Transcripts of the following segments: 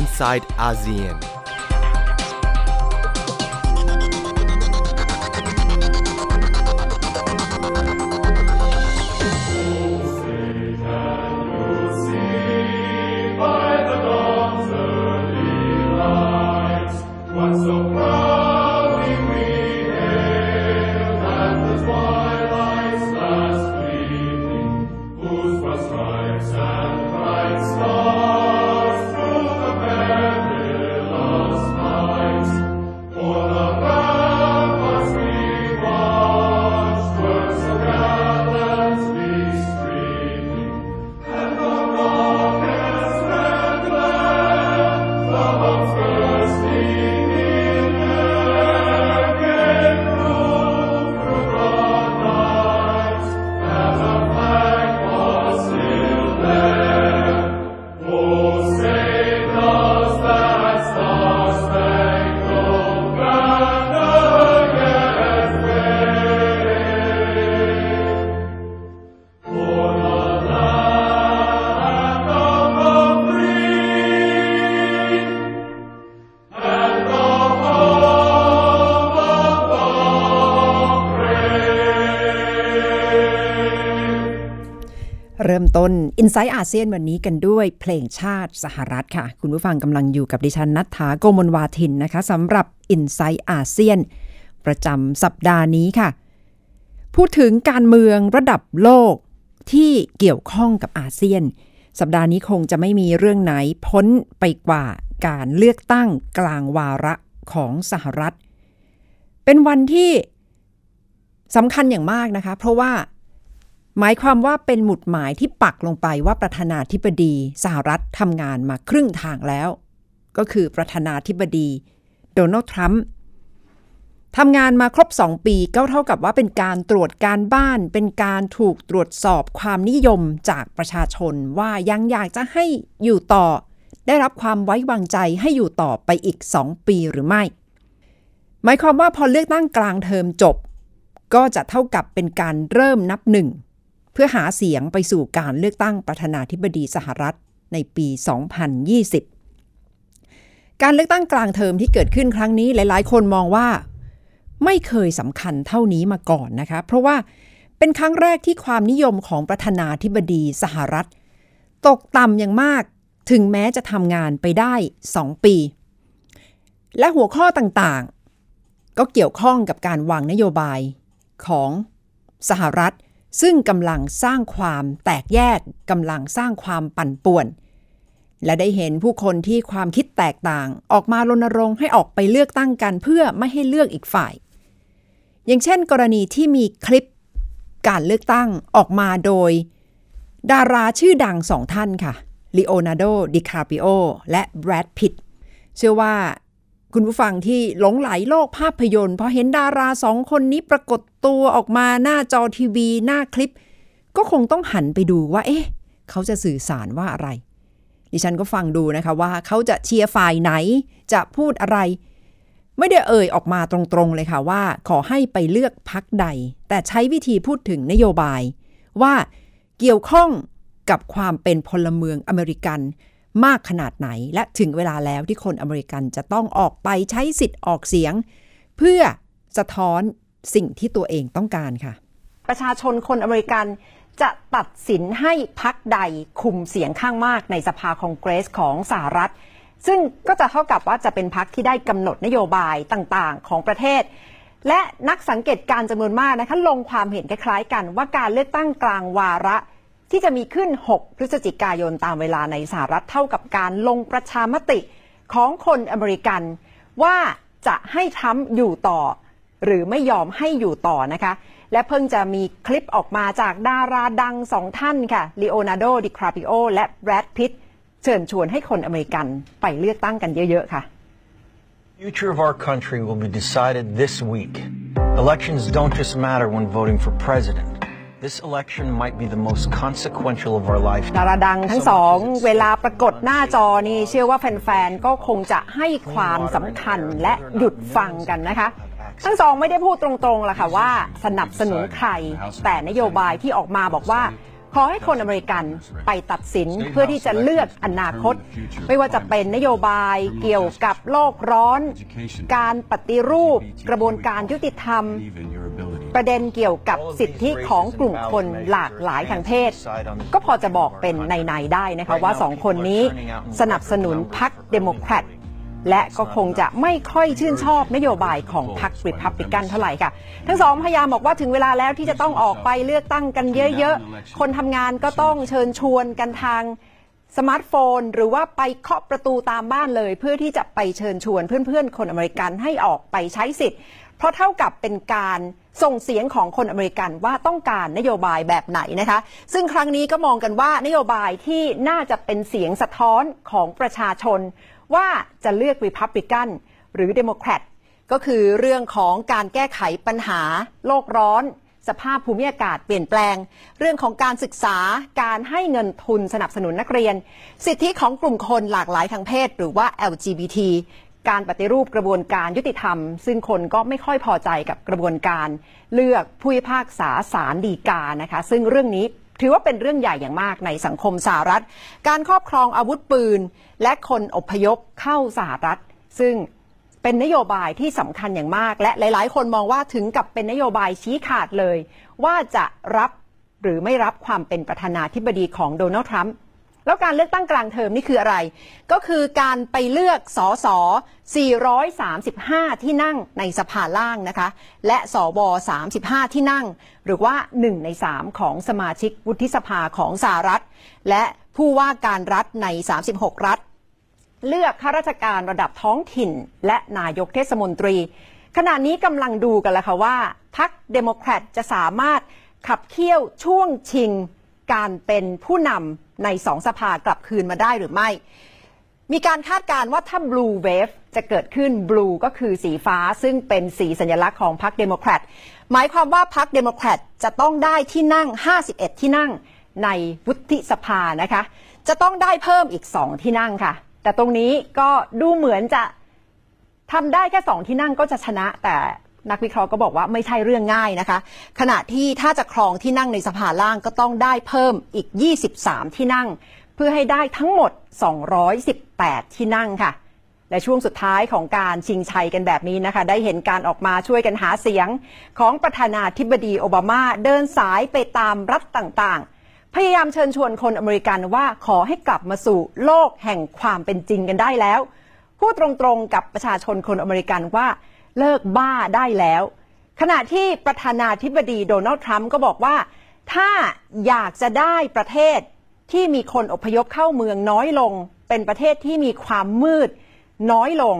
inside ASEAN. ต้น i n s i ซต์อาเซียนวันนี้กันด้วยเพลงชาติสหรัฐค่ะ คุณผู้ฟังกำลังอยู่กับดิฉันนัทธาโกมลวาทินนะคะสำหรับ i n s i ซต์อาเซียน ประจำสัปดาห์นี้ค่ะ พูดถึงการเมืองระดับโลกที่เกี่ยวข้องกับอาเซียน สัปดาห์นี้คงจะไม่มีเรื่องไหนพ้นไปกว่าการเลือกตั้งกลางวาระของสหรัฐ เป็นวันที่สำคัญอย่างมากนะคะ เพราะว่า หมายความว่าเป็นหมุดหมายที่ปักลงไปว่าประธานาธิบดีสหรัฐทำงานมาครึ่งทางแล้ว ก็คือประธานาธิบดีโดนัลด์ทรัมป์ทำงานมาครบสองปีก็เท่ากับว่าเป็นการตรวจการบ้าน เป็นการถูกตรวจสอบความนิยมจากประชาชนว่ายังอยากจะให้อยู่ต่อ ได้รับความไว้วางใจให้อยู่ต่อไปอีกสองปีหรือไม่ หมายความว่าพอเลือกตั้งกลางเทอมจบ ก็จะเท่ากับเป็นการเริ่มนับหนึ่ง เพื่อหาเสียงไปสู่การเลือกตั้งประธานาธิบดีสหรัฐในปี 2020 การเลือกตั้งกลางเทอมที่เกิดขึ้นครั้งนี้หลาย ๆ คนมองว่า ไม่เคยสำคัญเท่านี้มาก่อนนะคะ เพราะว่าเป็นครั้งแรกที่ความนิยมของประธานาธิบดีสหรัฐ ตกต่ำอย่างมากถึงแม้จะทำงานไปได้ 2 ปี และหัวข้อต่างๆ ก็เกี่ยวข้องกับการวางนโยบายของสหรัฐ ซึ่งกำลังสร้างความแตกแยกกำลังสร้างความปั่นป่วน และได้เห็นผู้คนที่ความคิดแตกต่างออกมารณรงค์ให้ออกไปเลือกตั้งกันเพื่อไม่ให้เลือกอีกฝ่าย อย่างเช่น กรณีที่มีคลิปการเลือกตั้งออกมาโดย ดาราชื่อดังสองท่านค่ะลีโอนาร์โดดิคาปิโอและแบรดพิตเชื่อว่า คุณผู้ฟังที่หลงไหลโลกภาพยนตร์พอเห็นดาราสองคนนี้ปรากฏตัวออกมาหน้าจอทีวี หน้าคลิป ก็คงต้องหันไปดูว่า เอ๊ะ เขาจะสื่อสารว่าอะไร ดิฉันก็ฟังดูนะคะว่าเขาจะเชียร์ฝ่ายไหนจะพูดอะไร ไม่ได้เอ่ยออกมาตรงๆเลยค่ะว่า ขอให้ไปเลือกพักใด แต่ใช้วิธีพูดถึงนโยบาย ว่าเกี่ยวข้องกับความเป็นพลเมืองอเมริกัน มากขนาดไหน และถึงเวลาแล้วที่คนอเมริกันจะต้องออกไปใช้สิทธิ์ออกเสียง เพื่อสะท้อนสิ่งที่ตัวเองต้องการค่ะ ประชาชนคนอเมริกันจะตัดสินให้พักใดคุมเสียงข้างมากในสภาคองเกรสของสหรัฐ ซึ่งก็จะเท่ากับว่าจะเป็นพักที่ได้กำหนดนโยบายต่างๆ ของประเทศ และนักสังเกตการจำนวนมากนะคะลงความเห็นคล้ายๆกันว่าการเลือกตั้งกลางวาระ ที่จะมีขึ้น 6 พฤศจิกายนตามเวลาในสหรัฐเท่ากับการลงประชามติของคนอเมริกัน ว่าจะให้ทรัมป์อยู่ต่อ หรือไม่ยอมให้อยู่ต่อนะคะ และเพิ่งจะมีคลิปออกมาจากดาราดังสองท่านค่ะลีโอนาร์โดดิคาปิโอและแบรดพิตเชิญชวนให้คนอเมริกันไปเลือกตั้งกันเยอะ ๆ ค่ะ future of our country will be decided this week. Elections don't just matter when voting for president. This election might be the most consequential of our life. ดาราดังทั้งสอง เวลาปรากฏหน้าจอนี่เชื่อว่าแฟนๆ ก็คงจะให้ความสำคัญและหยุดฟังกันนะคะ ทั้งสองไม่ได้พูดตรงๆล่ะค่ะว่าสนับสนุนใคร แต่นโยบายที่ออกมาบอกว่า ขอให้คนอเมริกันไปตัดสินเพื่อที่จะเลือกอนาคต ไม่ว่าจะเป็นนโยบายเกี่ยวกับโลกร้อน การปฏิรูปกระบวนการยุติธรรม ประเด็นเกี่ยวกับสิทธิของกลุ่มคนหลากหลายทางเพศ ก็พอจะบอกเป็นในๆได้นะคะว่าสองคนนี้สนับสนุนพรรคเดโมแครต และก็คงจะไม่ค่อยชื่นชอบนโยบายของพรรคริพับลิกันเท่าไหร่ค่ะ ทั้งสองพยายามบอกว่าถึงเวลาแล้วที่จะต้องออกไปเลือกตั้งกันเยอะๆ คนทำงานก็ต้องเชิญชวนกันทางสมาร์ทโฟน หรือว่าไปเคาะประตูตามบ้านเลย เพื่อที่จะไปเชิญชวนเพื่อนๆ คนอเมริกันให้ออกไปใช้สิทธิ์ เพราะเท่ากับเป็นการส่งเสียงของคนอเมริกันว่าต้องการนโยบายแบบไหนนะคะ ซึ่งครั้งนี้ก็มองกันว่านโยบายที่น่าจะเป็นเสียงสะท้อนของประชาชน ว่าจะเลือกริพับลิกันหรือเดโมแครตก็คือเรื่องของการแก้ไขปัญหาโลกร้อน สภาพภูมิอากาศเปลี่ยนแปลง เรื่องของการศึกษาการให้เงินทุนสนับสนุนนักเรียน สิทธิของกลุ่มคนหลากหลายทางเพศ หรือว่า LGBT การปฏิรูปกระบวนการยุติธรรม ซึ่งคนก็ไม่ค่อยพอใจกับกระบวนการ เลือกผู้พิพากษาศาลฎีกานะคะ ซึ่งเรื่องนี้ ถือว่าเป็นเรื่องใหญ่อย่างมากในสังคมสหรัฐ การครอบครองอาวุธปืน และคนอพยพเข้าสหรัฐ ซึ่งเป็นนโยบายที่สำคัญอย่างมาก และหลาย ๆ คนมองว่าถึงกับเป็นนโยบายชี้ขาดเลย ว่าจะรับหรือไม่รับความเป็นประธานาธิบดีของโดนัลด์ทรัมป์ แล้วการเลือกตั้งกลางเทอมนี่คืออะไร ก็คือการไปเลือกสส435 ที่นั่งในสภาล่างนะคะ และสว35 ที่นั่ง หรือว่า 1 ใน 3 ของสมาชิกวุฒิสภาของสหรัฐ และผู้ว่าการรัฐใน 36 รัฐ เลือกข้าราชการระดับท้องถิ่น และนายกเทศมนตรี ขณะนี้กำลังดูกันแล้วค่ะว่าพรรคเดโมแครตจะสามารถขับเคี่ยวช่วงชิงการเป็นผู้นำ ในสองสภากลับคืนมาได้หรือไม่ มีการคาดการณ์ว่าถ้า Blue Wave จะเกิดขึ้น Blue ก็คือสีฟ้าซึ่งเป็นสีสัญลักษณ์ของพรรคเดโมแครตหมายความว่าพรรคเดโมแครตจะต้องได้ที่นั่ง 51 ที่นั่งในวุฒิสภานะคะ จะต้องได้เพิ่มอีก 2 ที่นั่งค่ะ แต่ตรงนี้ก็ดูเหมือนจะทำได้แค่ 2 ที่นั่งก็จะชนะแต่ นักวิเคราะห์ก็บอกว่าไม่ใช่เรื่องง่ายนะคะ ขณะที่ถ้าจะครองที่นั่งในสภาล่างก็ต้องได้เพิ่มอีก 23 ที่นั่ง เพื่อให้ได้ทั้งหมด 218 ที่นั่งค่ะ และช่วงสุดท้ายของการชิงชัยกันแบบนี้นะคะ ได้เห็นการออกมาช่วยกันหาเสียง ของประธานาธิบดีโอบามาเดินสายไปตามรัฐต่างๆ พยายามเชิญชวนคนอเมริกันว่าขอให้กลับมาสู่โลกแห่งความเป็นจริงกันได้แล้วพูดตรงๆกับประชาชนคนอเมริกันว่า เลิกบ้าได้แล้ว ขณะที่ประธานาธิบดีโดนัลด์ทรัมป์ก็บอกว่า ถ้าอยากจะได้ประเทศที่มีคนอพยพเข้าเมืองน้อยลง เป็นประเทศที่มีความมืดน้อยลง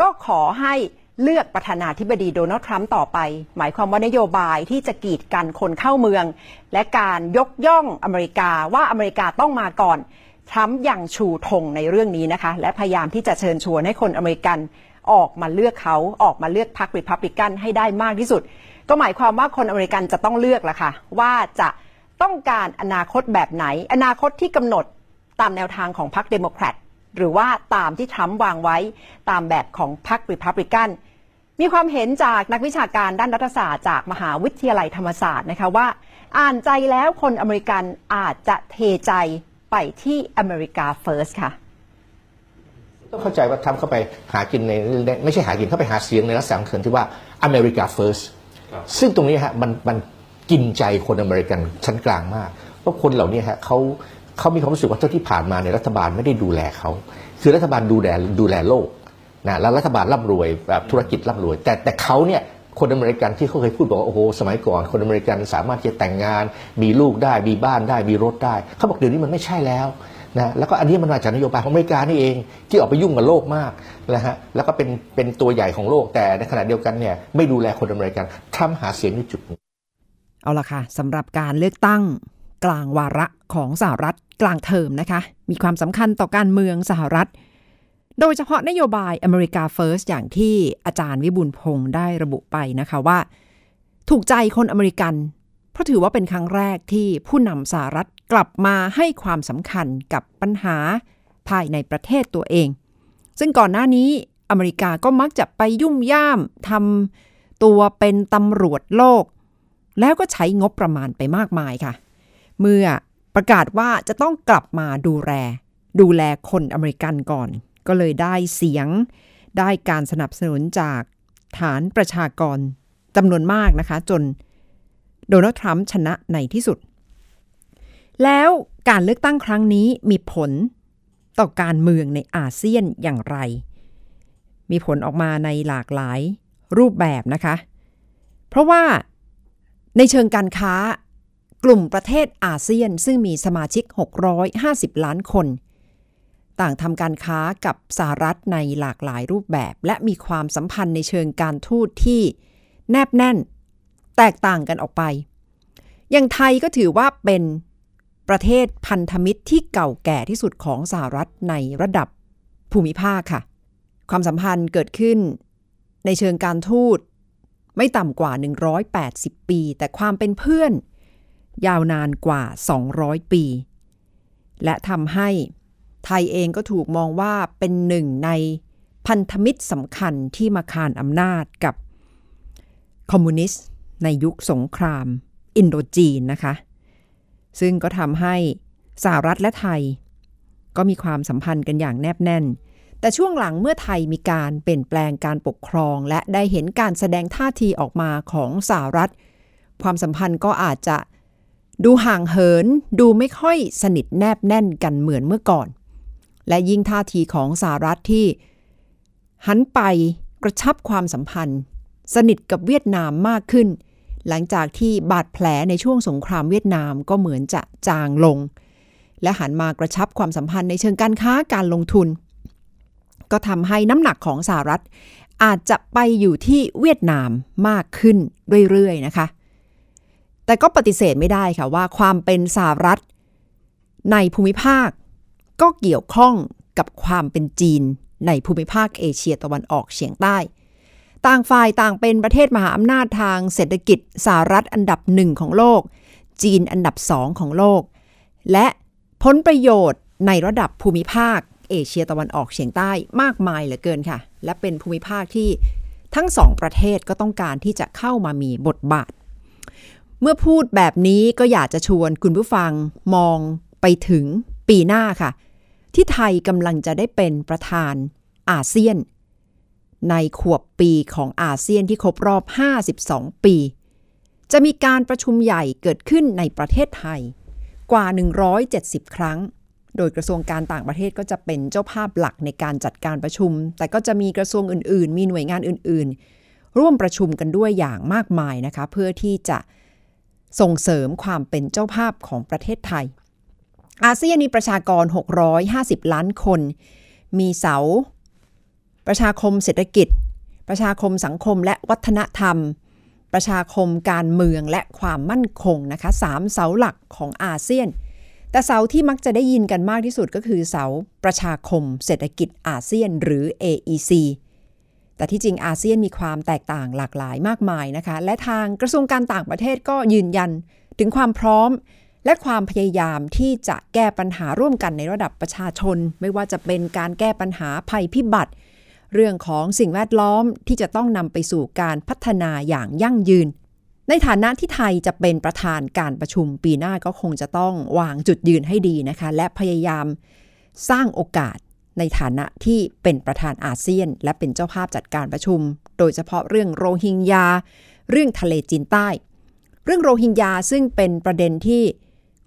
ก็ขอให้เลือกประธานาธิบดีโดนัลด์ทรัมป์ต่อไป หมายความว่านโยบายที่จะกีดกันคนเข้าเมือง และการยกย่องอเมริกาว่าอเมริกาต้องมาก่อนทรัมป์ยังชูธงในเรื่องนี้นะคะ และพยายามที่จะเชิญชวนให้คนอเมริกัน ออกมาเลือกเขาออกมาเลือกพรรคริพับลิกันให้ได้มากที่สุด ก็หมายความว่าคนอเมริกันจะต้องเลือกละค่ะ ว่าจะต้องการอนาคตแบบไหน อนาคตที่กำหนดตามแนวทางของพรรคเดโมแครตหรือว่าตามที่ทรัมป์วางไว้ตามแบบของพรรคริพับลิกันมีความเห็นจากนักวิชาการด้านรัฐศาสตร์จากมหาวิทยาลัยธรรมศาสตร์นะคะว่า อ่านใจแล้วคนอเมริกันอาจจะเทใจไปที่ America First ค่ะ ต้องเข้าใจว่าทรัมป์เข้าไปหากินในไม่ใช่หากินเข้าไปหาเสียงในลักษณะเชิงที่ว่า America First ซึ่งตรงนี้ฮะมันมันกินใจคนอเมริกันชั้นกลางมาก เพราะคนเหล่านี้ฮะเขาเขามีความรู้สึกว่าเท่าที่ผ่านมาในยรัฐบาลไม่ได้ดูแลเขาคือรัฐบาลดูแลดูแลโลกนะแล้วรัฐบาลร่ำรวยแบบธุรกิจร่ำรวย แต่แต่เขาเนี่ยคนอเมริกันที่เขาเคยพูดบอกว่าโอ้โหสมัยก่อน คนอเมริกันสามารถจะแต่งงาน มีลูกได้มีบ้านได้มีรถได้ เขาบอกเดี๋ยวนี้มันไม่ใช่แล้ว นะแล้วก็อันนี้มันมาจากนโยบายของอเมริกานี่เอง ที่ออกไปยุ่งกับโลกมากนะฮะแล้วก็เป็นเป็นตัวใหญ่ของโลกแต่ในขณะเดียวกันเนี่ยไม่ดูแลคนอเมริกันทำหาเสียงในจุดนี้เอาละค่ะสำหรับการเลือกตั้งกลางวาระของสหรัฐกลางเทอมนะคะ มีความสำคัญต่อการเมืองสหรัฐ โดยเฉพาะนโยบาย America First อย่างที่อาจารย์วิบุญพงศ์ได้ระบุไปนะคะว่า ถูกใจคนอเมริกัน เพราะถือว่าเป็นครั้งแรกที่ผู้นำสหรัฐกลับมาให้ความสำคัญกับปัญหาภายในประเทศตัวเอง ซึ่งก่อนหน้านี้อเมริกาก็มักจะไปยุ่มย่ามทำตัวเป็นตำรวจโลก แล้วก็ใช้งบประมาณไปมากมายค่ะ เมื่อประกาศว่าจะต้องกลับมาดูแลดูแลคนอเมริกันก่อน ก็เลยได้เสียง ได้การสนับสนุนจากฐานประชากรจำนวนมากนะคะ จน โดนัลด์ทรัมป์ชนะในที่สุด แล้วการเลือกตั้งครั้งนี้มีผลต่อการเมืองในอาเซียนอย่างไร มีผลออกมาในหลากหลายรูปแบบนะคะ เพราะว่าในเชิงการค้ากลุ่มประเทศอาเซียนซึ่งมีสมาชิก 650 ล้านคน ต่างทำการค้ากับสหรัฐในหลากหลายรูปแบบ และมีความสัมพันธ์ในเชิงการทูตที่แนบแน่น แตกต่างกันออกไป อย่างไทยก็ถือว่าเป็นประเทศพันธมิตรที่เก่าแก่ที่สุดของสหรัฐในระดับภูมิภาคค่ะ ความสัมพันธ์เกิดขึ้นในเชิงการทูตไม่ต่ำกว่า 180 ปี แต่ความเป็นเพื่อนยาวนานกว่า 200 ปี และทำให้ไทยเองก็ถูกมองว่าเป็นหนึ่งในพันธมิตรสำคัญที่มาคานอำนาจกับคอมมิวนิสต์ ในยุคสงคราม อินโดจีนนะคะ ซึ่งก็ทำให้สหรัฐและไทย ก็มีความสัมพันธ์กันอย่างแนบแน่น แต่ช่วงหลังเมื่อไทยมีการเปลี่ยนแปลงการปกครอง และได้เห็นการแสดงท่าทีออกมาของสหรัฐ ความสัมพันธ์ก็อาจจะดูห่างเหินดูไม่ค่อยสนิทแนบแน่นกันเหมือนเมื่อก่อน และยิ่งท่าทีของสหรัฐที่ หันไปกระชับความสัมพันธ์ สนิทกับเวียดนามมากขึ้น หลังจากที่บาดแผลในช่วงสงครามเวียดนามก็เหมือนจะจางลง และหันมากระชับความสัมพันธ์ในเชิงการค้าการลงทุน ก็ทำให้น้ำหนักของสหรัฐ อาจจะไปอยู่ที่เวียดนามมากขึ้นเรื่อยๆนะคะ แต่ก็ปฏิเสธไม่ได้ค่ะว่าความเป็นสหรัฐ ในภูมิภาค ก็เกี่ยวข้องกับความเป็นจีนในภูมิภาคเอเชียตะวันออกเฉียงใต้ ต่างฝ่ายต่างเป็นประเทศมหาอำนาจทางเศรษฐกิจสหรัฐอันดับหนึ่งของโลก จีนอันดับสองของโลก และผลประโยชน์ในระดับภูมิภาค เอเชียตะวันออกเฉียงใต้มากมายเหลือเกินค่ะ และเป็นภูมิภาคที่ทั้งสองประเทศก็ต้องการที่จะเข้ามามีบทบาท เมื่อพูดแบบนี้ก็อยากจะชวนคุณผู้ฟังมองไปถึงปีหน้าค่ะ ที่ไทยกำลังจะได้เป็นประธานอาเซียน ในขวบปีของอาเซียนที่ครบรอบ 52 ปี จะมีการประชุมใหญ่เกิดขึ้นในประเทศไทย กว่า 170 ครั้ง โดยกระทรวงการต่างประเทศก็จะเป็นเจ้าภาพหลักในการจัดการประชุม แต่ก็จะมีกระทรวงอื่น ๆ มีหน่วยงานอื่น ๆ ร่วมประชุมกันด้วยอย่างมากมายนะคะ เพื่อที่จะส่งเสริมความเป็นเจ้าภาพของประเทศไทย อาเซียนมีประชากร 650 ล้านคน มีเสา ประชาคมเศรษฐกิจ ประชาคมสังคมและวัฒนธรรม ประชาคมการเมืองและความมั่นคงนะคะสามเสาหลักของอาเซียน แต่เสาที่มักจะได้ยินกันมากที่สุดก็คือเสาประชาคมเศรษฐกิจอาเซียนหรือ AEC แต่ที่จริงอาเซียนมีความแตกต่างหลากหลายมากมายนะคะ และทางกระทรวงการต่างประเทศก็ยืนยันถึงความพร้อมและความพยายามที่จะแก้ปัญหาร่วมกันในระดับประชาชน ไม่ว่าจะเป็นการแก้ปัญหาภัยพิบัติ เรื่องของสิ่งแวดล้อมที่จะต้องนำไปสู่การพัฒนาอย่างยั่งยืน ในฐานะที่ไทยจะเป็นประธานการประชุมปีหน้าก็คงจะต้องวางจุดยืนให้ดีนะคะ และพยายามสร้างโอกาสในฐานะที่เป็นประธานอาเซียน และเป็นเจ้าภาพจัดการประชุม โดยเฉพาะเรื่องโรฮิงญา เรื่องทะเลจีนใต้ เรื่องโรฮิงญาซึ่งเป็นประเด็นที่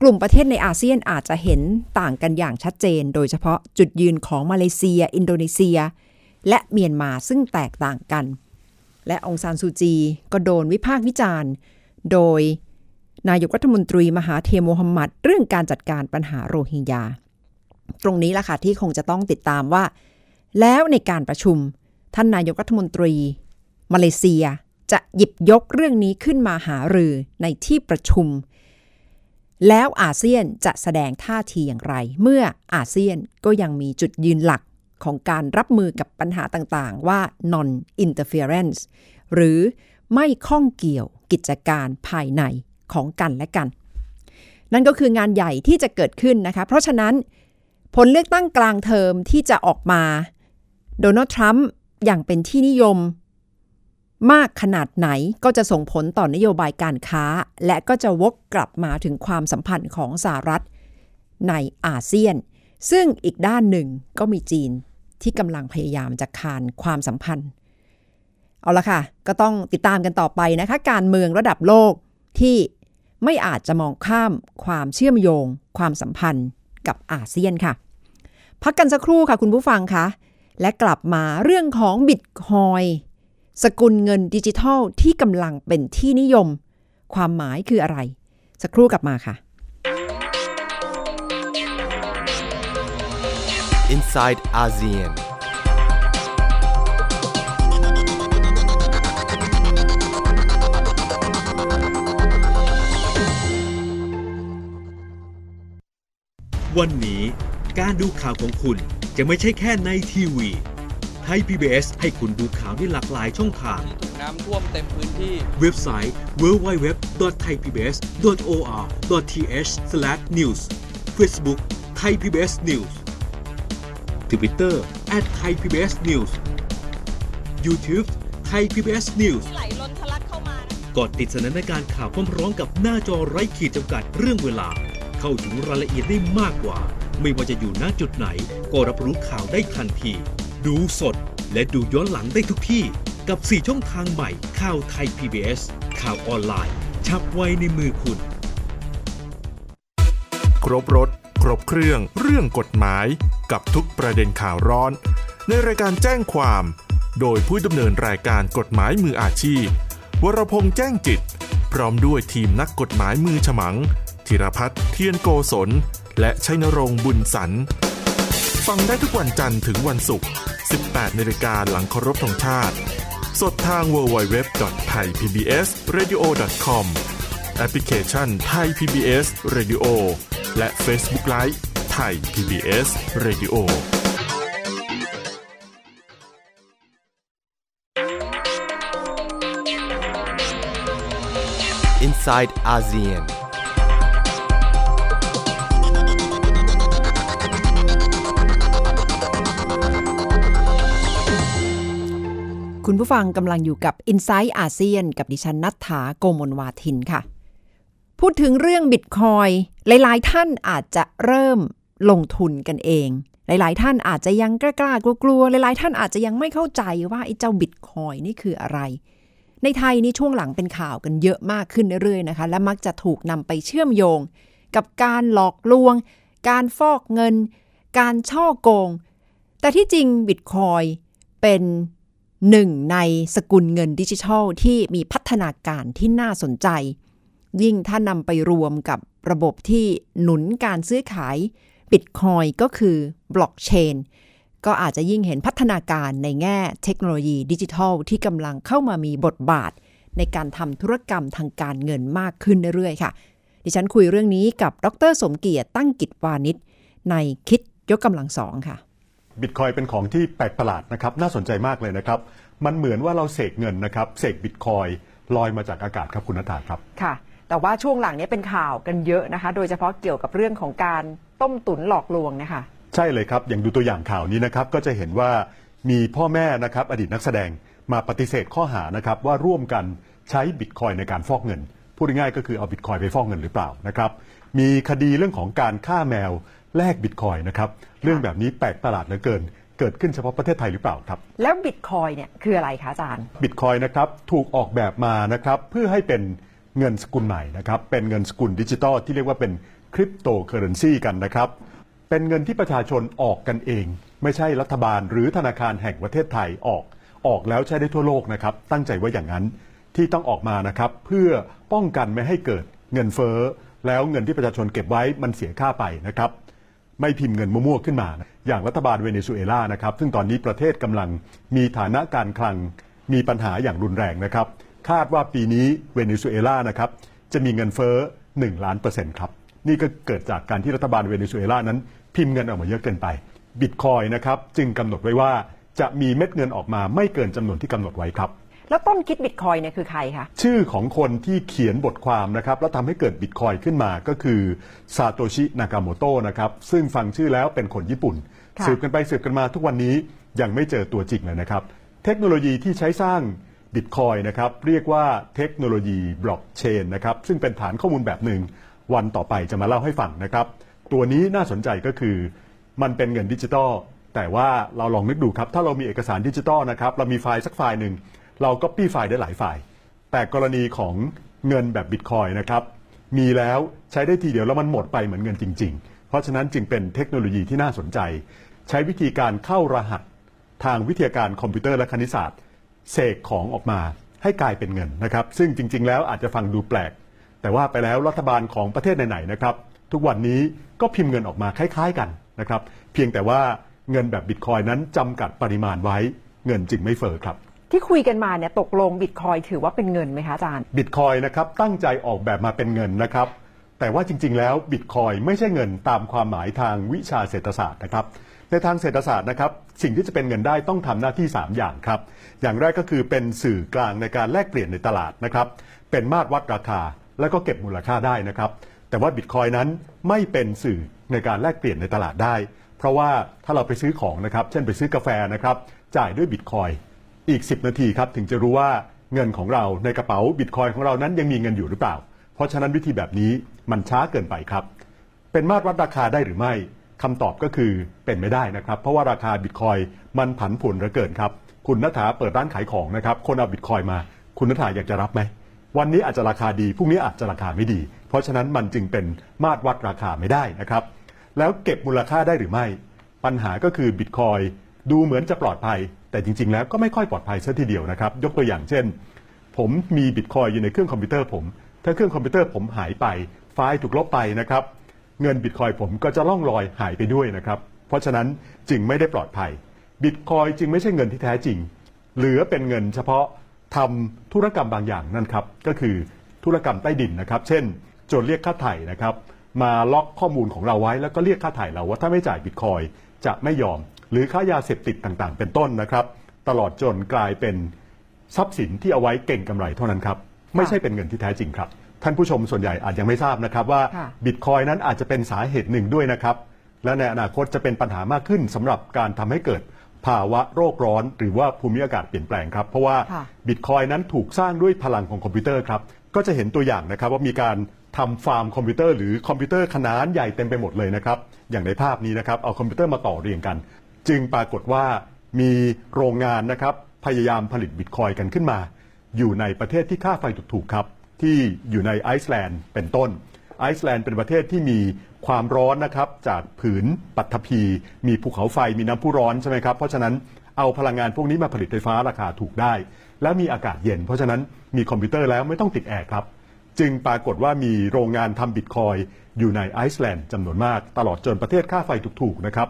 กลุ่มประเทศในอาเซียนอาจจะเห็นต่างกันอย่างชัดเจน โดยเฉพาะจุดยืนของมาเลเซีย อินโดนีเซีย และเมียนมาซึ่งแตกต่างกัน และองซานซูจีก็โดนวิพากษ์วิจารณ์ โดยนายกรัฐมนตรีมหาเทโมฮัมหมัดเรื่องการจัดการปัญหาโรฮิงญา ตรงนี้ล่ะค่ะที่คงจะต้องติดตามว่า แล้วในการประชุม ท่านนายกรัฐมนตรี มาเลเซียจะหยิบยกเรื่องนี้ขึ้นมาหารือในที่ประชุม แล้วอาเซียนจะแสดงท่าทีอย่างไร เมื่ออาเซียนก็ยังมีจุดยืนหลัก ของการรับมือกับปัญหาต่างๆ ว่า non interference หรือไม่ข้องเกี่ยวกิจการภายในของกันและกัน นั่นก็คืองานใหญ่ที่จะเกิดขึ้นนะคะ เพราะฉะนั้นผลเลือกตั้งกลางเทอมที่จะออกมา โดนัลด์ทรัมป์อย่างเป็นที่นิยม มากขนาดไหนก็จะส่งผลต่อนโยบายการค้า และก็จะวกกลับมาถึงความสัมพันธ์ของสหรัฐในอาเซียน ซึ่งอีกด้านหนึ่งก็มีจีน ที่กำลังพยายามจะคานความสัมพันธ์ เอาละค่ะ ก็ต้องติดตามกันต่อไปนะคะ การเมืองระดับโลกที่ไม่อาจจะมองข้ามความเชื่อมโยง ความสัมพันธ์กับอาเซียนค่ะ พักกันสักครู่ค่ะคุณผู้ฟังคะและกลับมาเรื่องของบิตคอยสกุลเงินดิจิทัลที่กำลังเป็นที่นิยม ความหมายคืออะไร สักครู่กลับมาค่ะ inside ASEAN. “วันนี้ การดูข่าวของคุณจะไม่ใช่แค่ในทีวีไทย PBS ให้คุณดูข่าวได้หลากหลายช่องทาง ถูกน้ำท่วมเต็มพื้นที่ เว็บไซต์ www.thaipbs.or.th/news Facebook Thai PBS News Twitter @thaipbsnews YouTube Thai PBS News ไหลล้นทะลักเข้ามากดติดสนันในการข่าวพร้อมๆกับหน้าจอไร้ขีดจำกัดเรื่องเวลา เข้าถึงรายละเอียดได้มากกว่า ไม่ว่าจะอยู่ณจุดไหน ก็รับรู้ข่าวได้ทันที ดูสดและดูย้อนหลังได้ทุกที่ กับ 4 ช่องทางใหม่ข่าวไทย PBS ข่าวออนไลน์ ชับไว้ในมือคุณ ครบรถ ครบเครื่องเรื่องกฎหมาย กับทุกประเด็นข่าวร้อน ในรายการแจ้งความ โดยผู้ดำเนินรายการกฎหมายมืออาชีพ วรพงษ์แจ้งจิต พร้อมด้วยทีมนักกฎหมายมือฉมังธีรพัฒน์เทียนโกศล และชัยนรงค์บุญสันฟังได้ทุกวันจันทร์ถึงวันศุกร์ 18นาฬิกาหลังเคารพธงชาติ สดทาง www.thaipbsradio.com แอปพลิเคชัน Thai PBS Radio และ Facebook Live Thai PBS Radio inside ASEAN. คุณผู้ฟังกำลังอยู่กับ i n s i ซต์อาเซียนกับดิฉันนัทธาโกมลวาทินค่ะ พูดถึงเรื่องบิตคอยหลาย ๆ ท่านอาจจะเริ่มลงทุนกันเอง หลาย ๆ ท่านอาจจะยังกล้าๆกลัวๆหลายๆ ท่านอาจจะยังไม่เข้าใจว่าไอ้เจ้าบิตคอยนี่คืออะไร ในไทยนี่ช่วงหลังเป็นข่าวกันเยอะมากขึ้นเรื่อย ๆ นะคะ และมักจะถูกนำไปเชื่อมโยง กับการหลอกลวง การฟอกเงิน การช่อโกง แต่ที่จริงบิตคอยเป็นหนึ่งในสกุลเงินดิจิทัลที่มีพัฒนาการที่น่าสนใจ ยิ่งถ้านำไปรวมกับระบบที่หนุนการซื้อขายบิตคอยก็คือบล็อกเชนก็อาจจะยิ่งเห็นพัฒนาการในแง่เทคโนโลยีดิจิทัล ที่กำลังเข้ามามีบทบาท ในการทำธุรกรรมทางการเงินมากขึ้นเรื่อยๆค่ะ ดิฉันคุยเรื่องนี้กับดรสมเกียรติตั้งกิจวานิชในคิดยกกำลังสองค่ะบิตคอยเป็นของที่แปลกประหลาดนะครับน่าสนใจมากเลยนะครับ มันเหมือนว่าเราเสกเงินนะครับเสกบิตคอยลอยมาจากอากาศครับคุณนัทธาครับค่ะ แต่ว่าช่วงหลังนี้เป็นข่าวกันเยอะนะคะ โดยเฉพาะเกี่ยวกับเรื่องของการต้มตุ๋นหลอกลวงนะคะใช่เลยครับ อย่างดูตัวอย่างข่าวนี้นะครับ ก็จะเห็นว่ามีพ่อแม่นะครับอดีตนักแสดงมาปฏิเสธข้อหานะครับว่าร่วมกันใช้บิตคอยในการฟอกเงิน พูดง่ายๆก็คือเอาบิตคอยไปฟอกเงินหรือเปล่านะครับ มีคดีเรื่องของการฆ่าแมวแลกบิตคอยนะครับ เรื่องแบบนี้แปลกประหลาดเหลือเกิน เกิดขึ้นเฉพาะประเทศไทยหรือเปล่าครับ แล้วบิตคอยเนี่ยคืออะไรคะอาจารย์ บิตคอยนะครับถูกออกแบบมานะครับเพื่อให้เป็น เงินสกุลใหม่นะครับ เป็นเงินสกุลดิจิตอลที่เรียกว่าเป็นคริปโตเคอร์เรนซีกันนะครับ เป็นเงินที่ประชาชนออกกันเอง ไม่ใช่รัฐบาลหรือธนาคารแห่งประเทศไทยออก ออกแล้วใช้ได้ทั่วโลกนะครับ ตั้งใจไว้อย่างนั้นที่ต้องออกมานะครับ เพื่อป้องกันไม่ให้เกิดเงินเฟ้อ แล้วเงินที่ประชาชนเก็บไว้มันเสียค่าไปนะครับ ไม่พิมพ์เงินมั่วๆขึ้นมา อย่างรัฐบาลเวเนซุเอลานะครับ ซึ่งตอนนี้ประเทศกำลังมีฐานะการคลังมีปัญหาอย่างรุนแรงนะครับ คาดว่าปีนี้เวเนซุเอลานะครับจะมีเงินเฟ้อ 1 ล้านเปอร์เซ็นต์ครับ นี่ก็เกิดจากการที่รัฐบาลเวเนซุเอลานั้น พิมพ์เงินออกมาเยอะเกินไปบิตคอยน์นะครับจึงกำหนดไว้ว่าจะมีเม็ดเงินออกมาไม่เกินจำนวนที่กำหนดไว้ครับ แล้วต้นคิดบิตคอยน์เนี่ยคือใครคะชื่อของคนที่เขียนบทความนะครับแล้วทำให้เกิดบิตคอยน์ขึ้นมาก็คือซาโตชินากาโมโตะนะครับซึ่งฟังชื่อแล้วเป็นคนญี่ปุ่นค่ะสืบกันไปสืบกันมาทุกวันนี้ยังไม่เจอตัวจริงเลยนะครับ เทคโนโลยีที่ใช้สร้าง บิตคอยน์นะครับเรียกว่าเทคโนโลยีบล็อกเชนนะครับซึ่งเป็นฐานข้อมูลแบบหนึ่ง วันต่อไปจะมาเล่าให้ฟังนะครับ ตัวนี้น่าสนใจก็คือมันเป็นเงินดิจิตอลแต่ว่าเราลองนึกดูครับ ถ้าเรามีเอกสารดิจิตอลนะครับเรามีไฟล์สักไฟล์หนึ่งเราก๊อปปี้ไฟล์ได้หลายไฟล์ แต่กรณีของเงินแบบบิตคอยน์นะครับมีแล้วใช้ได้ทีเดียวแล้วมันหมดไปเหมือนเงินจริง ๆ เพราะฉะนั้นจึงเป็นเทคโนโลยีที่น่าสนใจ ใช้วิธีการเข้ารหัสทางวิทยาการคอมพิวเตอร์และคณิตศาสตร์ เสกของออกมาให้กลายเป็นเงินนะครับ ซึ่งจริง ๆ แล้วอาจจะฟังดูแปลก แต่ว่าไปแล้วรัฐบาลของประเทศไหนๆนะครับ ทุกวันนี้ก็พิมพ์เงินออกมาคล้าย ๆ กันนะครับ เพียงแต่ว่าเงินแบบบิตคอยนั้นจำกัดปริมาณไว้เงินจึงไม่เฟอ้อครับ ที่คุยกันมาเนี่ยตกลงบิตคอยถือว่าเป็นเงินไหมคะอาจารย์บิตคอยนะครับตั้งใจออกแบบมาเป็นเงินนะครับ แต่ว่าจริง ๆ แล้วบิตคอยไม่ใช่เงินตามความหมายทางวิชาเศรษฐศาสตร์นะครับ ในทางเศรษฐศาสตร์นะครับสิ่งที่จะเป็นเงินได้ต้องทำหน้าที่ 3 อย่างครับ อย่างแรกก็คือเป็นสื่อกลางในการแลกเปลี่ยนในตลาดนะครับเป็นมาตรวัดราคา แล้วก็เก็บมูลค่าได้นะครับ แต่ว่าบิตคอยนั้นไม่เป็นสื่อในการแลกเปลี่ยนในตลาดได้ เพราะว่าถ้าเราไปซื้อของนะครับเช่นไปซื้อกาแฟนะครับจ่ายด้วยบิตคอยอีก 10 นาทีครับถึงจะรู้ว่าเงินของเราในกระเป๋าบิตคอยของเรานั้นยังมีเงินอยู่หรือเปล่า เพราะฉะนั้นวิธีแบบนี้มันช้าเกินไปครับ เป็นมาตรวัดราคาได้หรือไม่ คำตอบก็คือเป็นไม่ได้นะครับ เพราะว่าราคาบิตคอยมันผันผวนเหลือเกินครับ คุณนัฐาเปิดร้านขายของนะครับ คนเอาบิตคอยมา คุณนัฐาอยากจะรับไหม วันนี้อาจจะราคาดี พรุ่งนี้อาจจะราคาไม่ดี เพราะฉะนั้นมันจึงเป็นมาตรวัดราคาไม่ได้นะครับ แล้วเก็บมูลค่าได้หรือไม่ ปัญหาก็คือบิตคอยน์ดูเหมือนจะปลอดภัย แต่จริง ๆ แล้วก็ไม่ค่อยปลอดภัยซะทีเดียวนะครับ ยกตัวอย่างเช่น ผมมีบิตคอยน์อยู่ในเครื่องคอมพิวเตอร์ผม ถ้าเครื่องคอมพิวเตอร์ผมหายไป ไฟล์ถูกลบไปนะครับ เงินบิตคอยน์ผมก็จะล่องลอยหายไปด้วยนะครับ เพราะฉะนั้นจึงไม่ได้ปลอดภัยบิตคอยน์จึงไม่ใช่เงินที่แท้จริง เหลือเป็นเงินเฉพาะทำธุรกรรมบางอย่างนั่นครับก็คือธุรกรรมใต้ดินนะครับ เช่นโจทย์เรียกค่าไถ่นะครับ มาล็อกข้อมูลของเราไว้ แล้วก็เรียกค่าไถ่เราว่าถ้าไม่จ่ายบิตคอยจะไม่ยอม หรือค่ายาเสพติดต่างๆ เป็นต้นนะครับ ตลอดจนกลายเป็นทรัพย์สินที่เอาไว้เก่งกำไรเท่านั้นครับ ไม่ใช่เป็นเงินที่แท้จริงครับ ท่านผู้ชมส่วนใหญ่อาจยังไม่ทราบนะครับว่าค่ะ บิตคอยนั้นอาจจะเป็นสาเหตุหนึ่งด้วยนะครับ และในอนาคตจะเป็นปัญหามากขึ้นสำหรับการทำให้เกิดภาวะโรคร้อน หรือว่าภูมิอากาศเปลี่ยนแปลงครับ เพราะว่าค่ะ บิตคอยนั้นถูกสร้างด้วยพลังของคอมพิวเตอร์ครับ ก็จะเห็นตัวอย่างนะครับว่ามีการทำฟาร์มคอมพิวเตอร์หรือคอมพิวเตอร์ขนาดใหญ่เต็มไปหมดเลยนะครับ อย่างในภาพนี้นะครับ เอาคอมพิวเตอร์มาต่อเรียงกัน จึงปรากฏว่ามีโรงงานนะครับพยายามผลิตบิตคอยน์กันขึ้นมา อยู่ในประเทศที่ค่าไฟถูกๆครับ ที่อยู่ในไอซ์แลนด์เป็นต้น ไอซ์แลนด์เป็นประเทศที่มีความร้อนนะครับจากผืนปฐพีมีภูเขาไฟมีน้ำพุร้อนใช่ไหมครับเพราะฉะนั้นเอาพลังงานพวกนี้มาผลิตไฟฟ้าราคาถูกได้ และมีอากาศเย็น เพราะฉะนั้นมีคอมพิวเตอร์แล้วไม่ต้องติดแอร์ครับจึงปรากฏว่ามีโรงงานทำบิตคอยน์อยู่ในไอซ์แลนด์จำนวนมาก ตลอดจนประเทศค่าไฟถูกๆนะครับ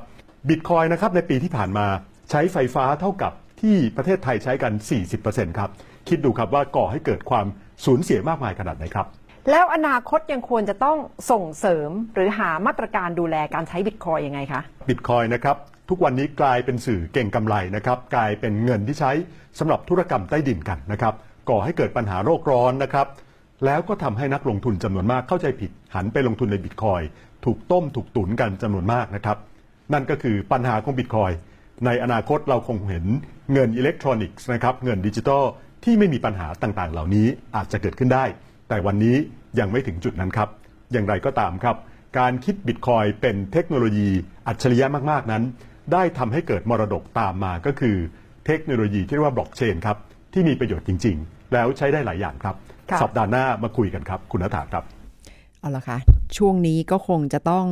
บิตคอยน์นะครับในปีที่ผ่านมาใช้ไฟฟ้าเท่ากับที่ประเทศไทยใช้กัน 40%ครับ คิดดูครับว่าก่อให้เกิดความ สูญเสียมากมายขนาดไหนครับ แล้วอนาคตยังควรจะต้องส่งเสริมหรือหามาตรการดูแลการใช้บิตคอยน์ยังไงคะบิตคอยน์นะครับทุกวันนี้กลายเป็นสื่อเก่งกำไรนะครับกลายเป็นเงินที่ใช้สำหรับธุรกรรมใต้ดินกันนะครับก่อให้เกิดปัญหาโรคร้อนนะครับแล้วก็ทำให้นักลงทุนจำนวนมากเข้าใจผิด หันไปลงทุนในบิตคอยถูกต้มถูกตุนกันจำนวนมากนะครับนั่นก็คือปัญหาของบิตคอยในอนาคตเราคงเห็นเงินอิเล็กทรอนิกส์นะครับเงินดิจิทัล ที่ไม่มีปัญหาต่างๆ เหล่านี้อาจจะเกิดขึ้นได้ แต่วันนี้ยังไม่ถึงจุดนั้นครับ อย่างไรก็ตามครับ การคิดบิตคอยเป็นเทคโนโลยีอัจฉริยะมากๆนั้น ได้ทำให้เกิดมรดกตามมาก็คือ เทคโนโลยีที่เรียกว่าบล็อกเชนครับที่มีประโยชน์จริง ๆ แล้วใช้ได้หลายอย่างครับค่ะสัปดาห์หน้ามาคุยกันครับ คุณนัฐาครับ เอาละค่ะ ช่วงนี้ก็คงจะต้อง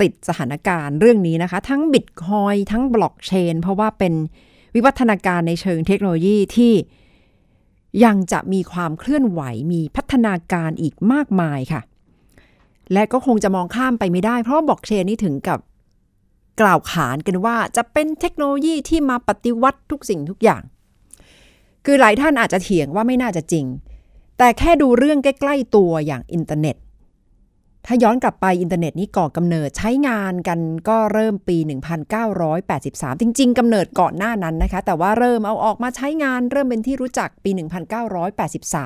ติดสถานการณ์เรื่องนี้นะคะ ทั้งบิตคอยทั้งบล็อกเชนเพราะว่าเป็นวิวัฒนาการในเชิงเทคโนโลยีที่ ยังจะมีความเคลื่อนไหวมีพัฒนาการอีกมากมายค่ะ และก็คงจะมองข้ามไปไม่ได้ เพราะว่าบล็อกเชนนี่ถึงกับกล่าวขานกันว่าจะเป็นเทคโนโลยีที่มาปฏิวัติทุกสิ่งทุกอย่าง คือหลายท่านอาจจะเถียงว่าไม่น่าจะจริง แต่แค่ดูเรื่องใกล้ ๆ ตัวอย่างอินเทอร์เน็ต ถ้าย้อนกลับไปอินเทอร์เน็ตนี้ก่อกำเนิดใช้งานกันก็เริ่มปี 1983 จริง ๆกำเนิดก่อนหน้านั้นนะคะ แต่ว่าเริ่มเอาออกมาใช้งานเริ่มเป็นที่รู้จักปี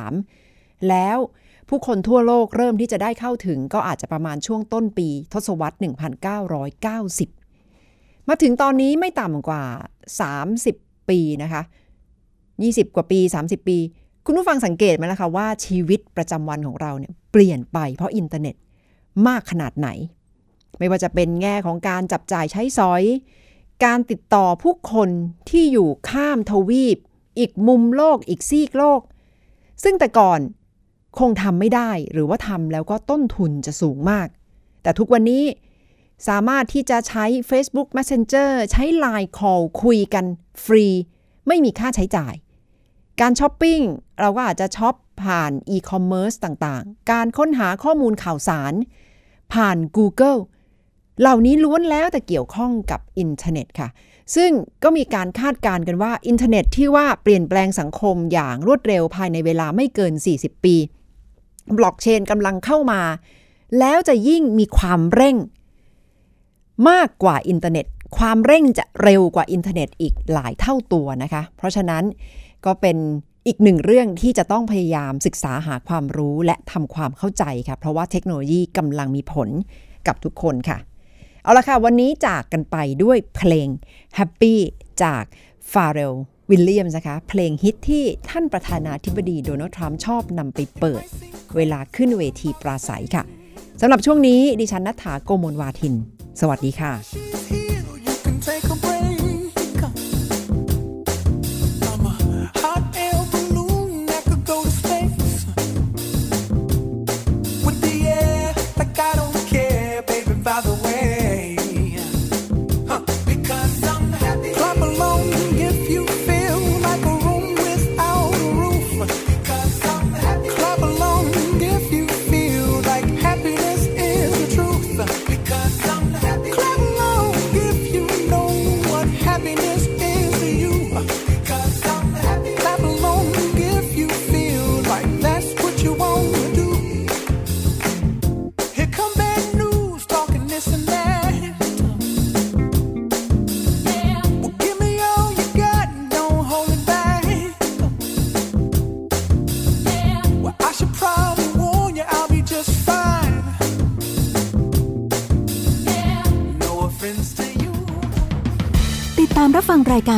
1983 แล้วผู้คนทั่วโลกเริ่มที่จะได้เข้าถึงก็อาจจะประมาณช่วงต้นปีทศวรรษ 1990 มาถึงตอนนี้ไม่ต่ำกว่า 30 ปีนะคะ 20 กว่าปี 30 ปี คุณผู้ฟังสังเกตไหมล่ะคะว่าชีวิตประจำวันของเราเนี่ยเปลี่ยนไปเพราะอินเทอร์เน็ต มากขนาดไหน ไม่ว่าจะเป็นแง่ของการจับจ่ายใช้สอย การติดต่อผู้คนที่อยู่ข้ามทวีป อีกมุมโลกอีกซีกโลก ซึ่งแต่ก่อนคงทำไม่ได้หรือว่าทำแล้วก็ต้นทุนจะสูงมาก แต่ทุกวันนี้สามารถที่จะใช้ Facebook Messenger ใช้ Line Call คุยกันฟรี ไม่มีค่าใช้จ่าย การช้อปปิ้งเราก็อาจจะช็อปผ่านอีคอมเมิร์ซต่างๆ การค้นหาข้อมูลข่าวสาร ผ่าน Google เหล่านี้ล้วนแล้วแต่เกี่ยวข้องกับอินเทอร์เน็ตค่ะ ซึ่งก็มีการคาดการณ์กันว่าอินเทอร์เน็ตที่ว่าเปลี่ยนแปลงสังคมอย่างรวดเร็วภายในเวลาไม่เกิน 40 ปี บล็อกเชนกำลังเข้ามา แล้วจะยิ่งมีความเร่ง มากกว่าอินเทอร์เน็ต ความเร่งจะเร็วกว่าอินเทอร์เน็ตอีกหลายเท่าตัวนะคะ เพราะฉะนั้นก็เป็น อีกหนึ่งเรื่องที่จะต้องพยายามศึกษาหาความรู้และทำความเข้าใจค่ะ เพราะว่าเทคโนโลยีกำลังมีผลกับทุกคนค่ะ เอาละค่ะ วันนี้จากกันไปด้วยเพลง Happy จากฟาเรลวิลเลียมนะคะ เพลงฮิตที่ท่านประธานาธิบดีโดนัลด์ทรัมป์ชอบนำไปเปิด เวลาขึ้นเวทีปราศัยค่ะสำหรับช่วงนี้ดิฉันนัฐาโกโมลวาทิน สวัสดีค่ะ